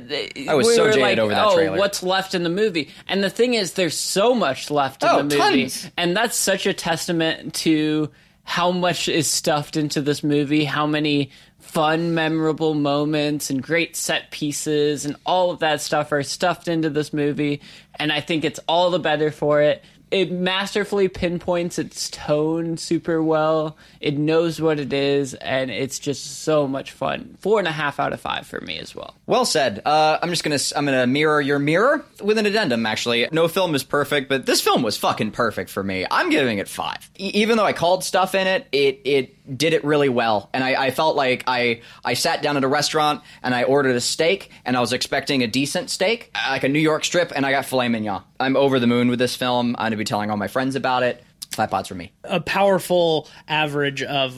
I was we so jaded like, over that oh, trailer. what's left in the movie? And the thing is, there's so much left in Oh, the movie, tons. and that's such a testament to how much is stuffed into this movie, how many fun, memorable moments and great set pieces and all of that stuff are stuffed into this movie, and I think it's all the better for it. It masterfully pinpoints its tone super well. It knows what it is, and it's just so much fun. Four and a half out of five for me as well. Well said. Uh, I'm just gonna I'm gonna mirror your mirror with an addendum. Actually, no film is perfect, but this film was fucking perfect for me. I'm giving it five. E- even though I called stuff in it, it it did it really well, and I, I felt like I I sat down at a restaurant and I ordered a steak, and I was expecting a decent steak, like a New York strip, and I got filet mignon. I'm over the moon with this film. I'm gonna be telling all my friends about it. Five pods for me. a powerful average of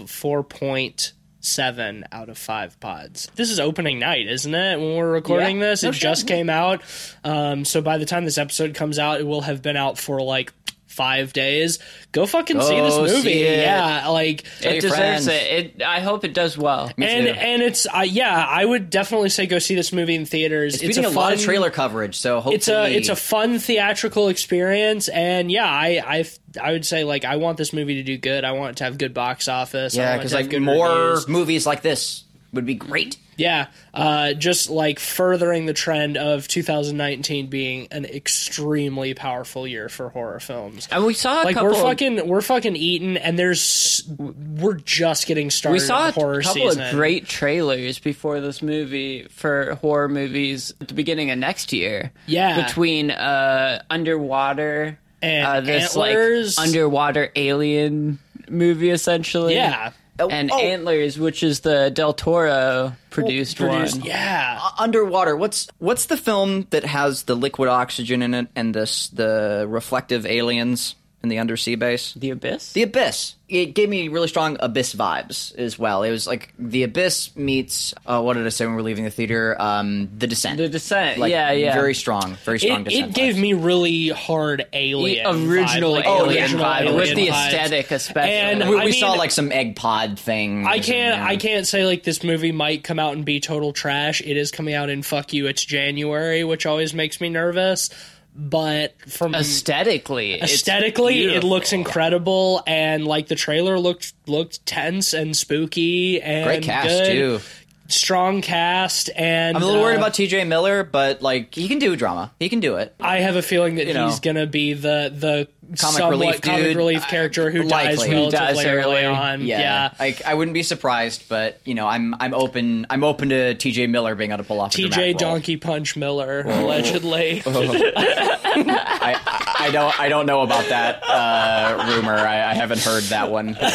4.7 out of 5 pods. This is opening night, isn't it? When we're recording Yeah. this, No it shit, just came out. Um, so by the time this episode comes out, it will have been out for like 5 days. Go fucking see this movie. see. Yeah, like Tell it deserves friends. it. it. I hope it does well. Me and too. and it's uh, yeah, I would definitely say go see this movie in theaters. It's, It's, getting a, a, lot of trailer coverage, so hopefully it's a it's a fun theatrical experience and yeah i i i would say like i want this movie to do good i want it to have good box office yeah because like good more reviews. movies like this would be great. yeah uh just like furthering the trend of 2019 being an extremely powerful year for horror films And we saw a like couple. we're fucking we're fucking eating and there's we're just getting started we saw a horror couple season of great trailers before this movie for horror movies at the beginning of next year. Yeah. between uh, underwater And uh, this Antlers. like underwater alien movie essentially. yeah Oh, and oh. Antlers, which is the Del Toro produced, produced one. yeah uh, underwater what's what's the film that has the liquid oxygen in it and this the reflective aliens in the undersea base The Abyss. the abyss it gave me really strong abyss vibes as well it was like the abyss meets uh, what did i say when we were leaving the theater um the descent The Descent. like, yeah, yeah. very strong very strong it, descent it gave vibes. me really hard alien The original vibe, like alien original vibe alien with the vibes. aesthetic, especially. And we, I we saw like some egg pod thing I can't. I can't say like this movie might come out and be total trash. It is coming out in fuck you. It's January, which always makes me nervous. But from aesthetically, aesthetically, it looks incredible, and like the trailer looked looked tense and spooky and great cast good. too Strong cast, and i'm a little worried uh, about tj miller but like he can do drama he can do it I have a feeling that you know. he's gonna be the the Comic somewhat relief comic dude. relief character who likely. dies Who relatively dies early on. Yeah, yeah. I, I wouldn't be surprised, but you know, I'm I'm open. I'm open to T.J. Miller being able to pull off TJ. Donkey Punch Miller, allegedly. (laughs) I, I, I don't I don't know about that uh, rumor. I, I haven't heard that one. (laughs)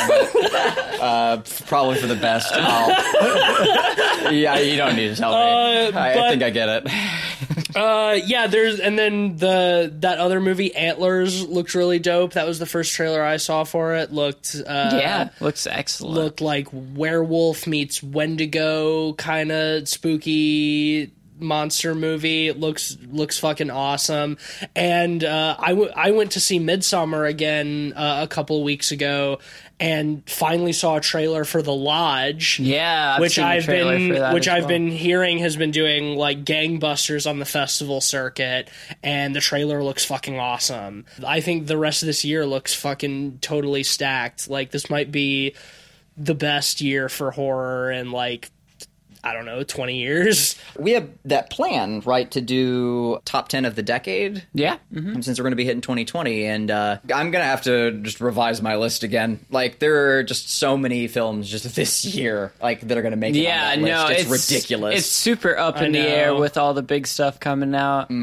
But, uh, probably for the best. (laughs) Yeah, you don't need to tell me. I, I think I get it. Uh, yeah, there's and then the that other movie Antlers looked really dope. That was the first trailer I saw for it. Looked uh, yeah, looks excellent. looked like werewolf meets Wendigo kind of spooky monster movie. It looks looks fucking awesome. And uh, I, w- I went to see Midsommar again uh, a couple weeks ago and finally saw a trailer for The Lodge yeah, I've which I've been which I've well. been hearing has been doing like gangbusters on the festival circuit and the trailer looks fucking awesome. I think the rest of this year looks fucking totally stacked. Like this might be the best year for horror and like I don't know, 20 years. We have that plan, right, to do top ten of the decade. Yeah, mhm. since we're going to be hitting 2020 and uh, i'm going to have to just revise my list again like there are just so many films just (laughs) this year like that are going to make it yeah. on No, list. it's it's, ridiculous It's super up I in the air with all the big stuff coming out. the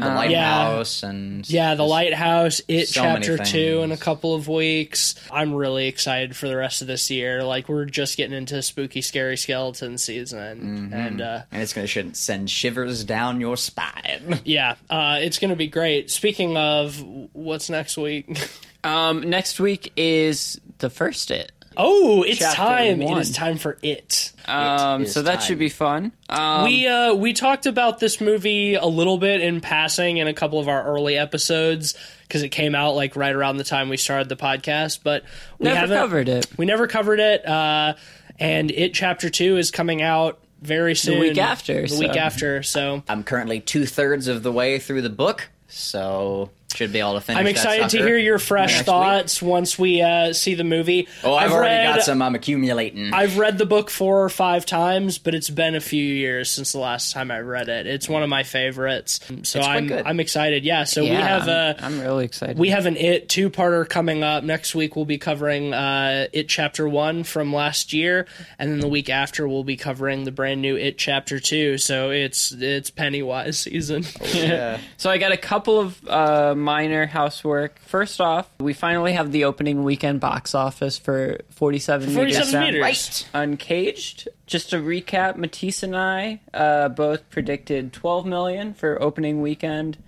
lighthouse and Yeah, The Lighthouse, It so Chapter 2 in a couple of weeks. I'm really excited for the rest of this year. Like we're just getting into spooky scary skeleton season and uh and it's going to send shivers down your spine (laughs) Yeah, uh, it's going to be great. Speaking of, what's next week? (laughs) Um, next week is the first it. Oh, it's Chapter time! one. It is time for it. Um, is so that time. should be fun. Um, we uh we talked about this movie a little bit in passing in a couple of our early episodes because it came out like right around the time we started the podcast, but we never haven't covered it. we never covered it. Uh, and it chapter two is coming out very soon, The week after, the so- week after. So I'm currently two thirds of the way through the book, so should be able to finish. I'm excited to hear your fresh next week. thoughts once we uh, see the movie. Oh, I've, already read, got some. I'm accumulating. I've read the book four or five times, but it's been a few years since the last time I read it. It's one of my favorites, so It's I'm good. I'm excited. Yeah, so we have a. I'm, I'm really excited. we have an It two parter coming up next week. We'll be covering uh, It chapter one from last year, and then the week after we'll be covering the brand new It chapter two. So it's it's Pennywise season. yeah. (laughs) So I got a couple of uh, minor housework. First off, we finally have the opening weekend box office for 47, 47 meters. meters. Right. Uncaged. Just to recap, Matisse and I uh, both predicted 12 million for opening weekend,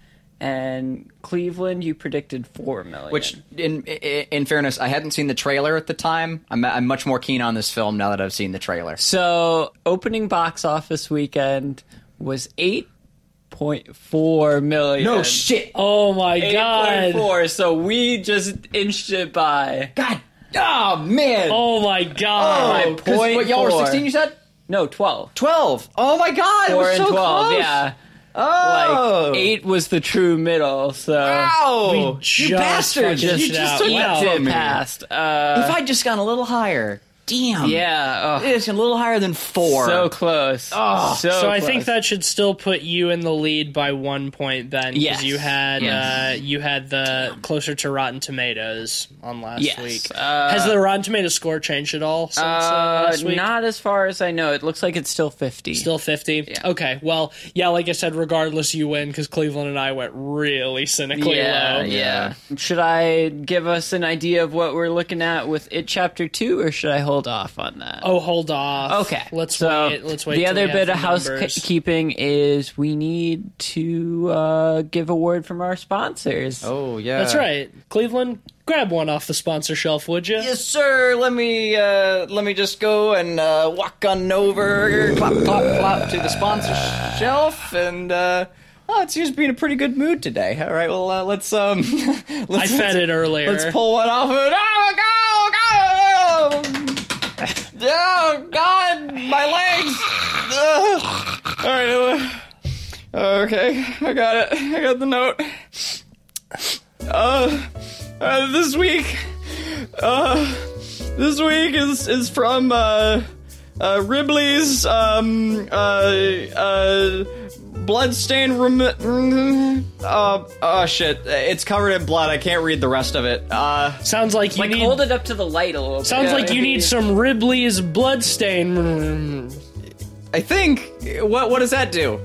and Cleveland, you predicted 4 million. Which, in, in in fairness, I hadn't seen the trailer at the time. I'm, I'm much more keen on this film now that I've seen the trailer. So opening box office weekend was 8.4 million. shit! Oh my god! 8.4. So we just inched it by. God, oh man! Oh my god! Oh, 'cause what, y'all were Point 16, you said? No, 12. 12. Oh my god, it Four was and so 12, close. yeah. Oh. Like, 8 was the true middle, so. Ow! We you just bastards! fucking You just out. took Wow. that from it me. past. Uh, If I'd just gone a little higher. Damn. yeah. Oh, It's a little higher than four. so close. Oh, so, So I close. think that should still put you in the lead by one point then, because Yes. you had Yes. uh, you had the closer to Rotten Tomatoes on last Yes. week. Uh, Has the Rotten Tomatoes score changed at all since uh, Uh, last week? not as far as I know. It looks like it's still 50. Still fifty. Okay, well, yeah, like I said, regardless, you win because Cleveland and I went really cynically yeah, low. yeah. Should I give us an idea of what we're looking at with it chapter 2 or should I hold off on that? Oh, hold off. Okay, let's so wait. Let's wait. The other we bit have of housekeeping is we need to uh, give a word from our sponsors. Oh yeah. That's right, Cleveland. Grab one off the sponsor shelf, would you? Yes, sir. Let me uh, let me just go and uh, walk on over, clap, clap, clap to the sponsor shelf, and uh, oh, it seems to be in a pretty good mood today. All right, well, uh, let's um, I let's, fed it earlier. Let's pull one off of it. Oh, go, go! Oh God, my legs! Ugh. All right. uh, Okay, I got it. I got the note. Uh, uh this week, uh, this week is is from uh, uh Ribley's um uh uh bloodstained rem- uh oh shit it's covered in blood I can't read the rest of it uh Sounds like you like need. hold it up to the light a little bit. Sounds Yeah, like you need some Ribley's bloodstain. I think what what does that do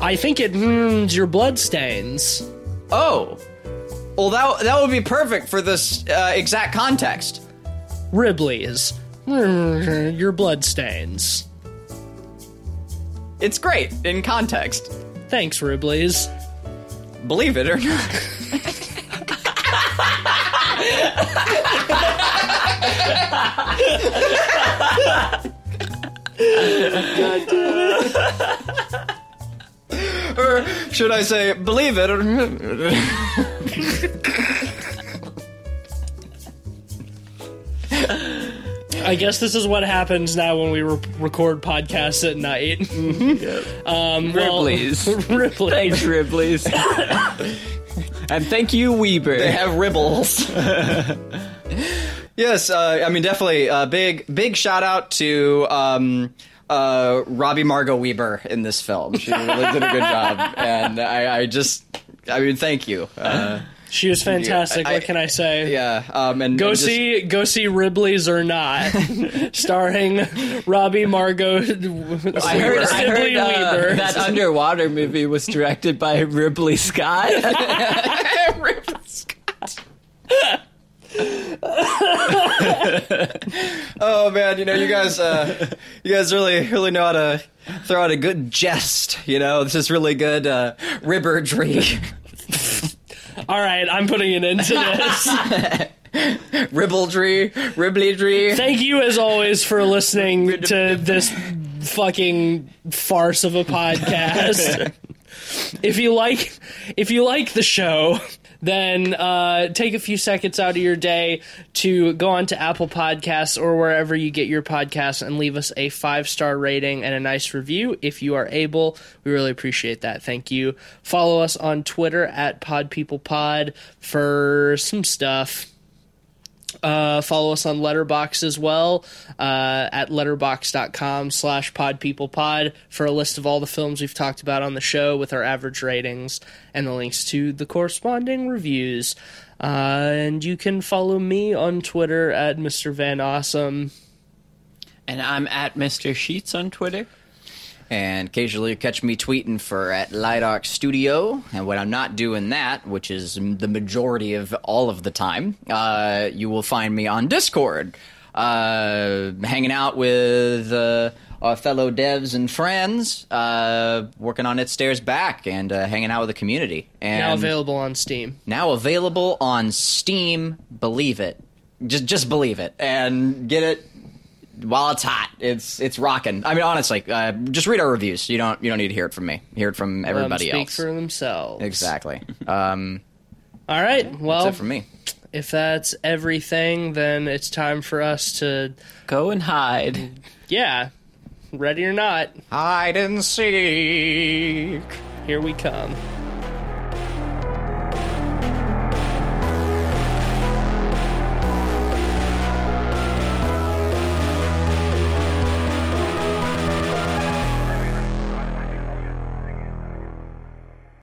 I think it means your bloodstains. oh well that that would be perfect for this uh, exact context Ribley's. Your bloodstains. It's great in context. Thanks, Ribley's. believe it or not. (laughs) Or should I say believe it or (laughs) I guess this is what happens now when we re- record podcasts at night. (laughs) um, well, Ribley's. (laughs) Ripley. Thanks, Ribley's. (laughs) and thank you, Weber. they have ribbles. yes, uh, I mean definitely a big big shout out to um, uh, Robbie Margot Weber in this film. She really did a good job, and I, I just I mean thank you. Uh, She was fantastic. I- what can I say? yeah, um, and Go and just- see, go see Ribley's or not, (laughs) starring Robbie Margot. I heard, I heard uh, Weaver. that underwater movie was directed by Ripley Scott. Ripley (laughs) Scott. oh man, you know you guys, uh, you guys really really know how to throw out a good jest. You know this is really good uh, ribbergery. (laughs) All right, I'm putting an end to this. (laughs) Ribaldry, ribaldry. Thank you, as always, for listening to this fucking farce of a podcast. (laughs) if you like, if you like the show, then uh, take a few seconds out of your day to go on to Apple Podcasts or wherever you get your podcasts and leave us a five star rating and a nice review if you are able. We really appreciate that. Thank you. Follow us on Twitter at PodPeoplePod for some stuff. Uh, follow us on Letterboxd as well uh, at letterboxd.com slash podpeoplepod for a list of all the films we've talked about on the show with our average ratings and the links to the corresponding reviews. Uh, and you can follow me on Twitter at Mr. Van Awesome. And I'm at Mr. Sheets on Twitter. And occasionally you catch me tweeting for at Lightarc Studio. And when I'm not doing that, which is the majority of all of the time, uh, you will find me on Discord, uh, hanging out with uh, our fellow devs and friends, uh, working on It Stares Back and uh, hanging out with the community. And Now available on Steam. now available on Steam. Believe it, just just believe it, and get it while it's hot. It's it's rocking. I mean, honestly, uh, just read our reviews. You don't you don't need to hear it from me. Hear it from Let 'em everybody speak else. for themselves. Exactly. (laughs) Um, All right. Well, that's it from me. if that's everything, then it's time for us to, Go and hide. yeah, ready or not, Hide and seek. here we come.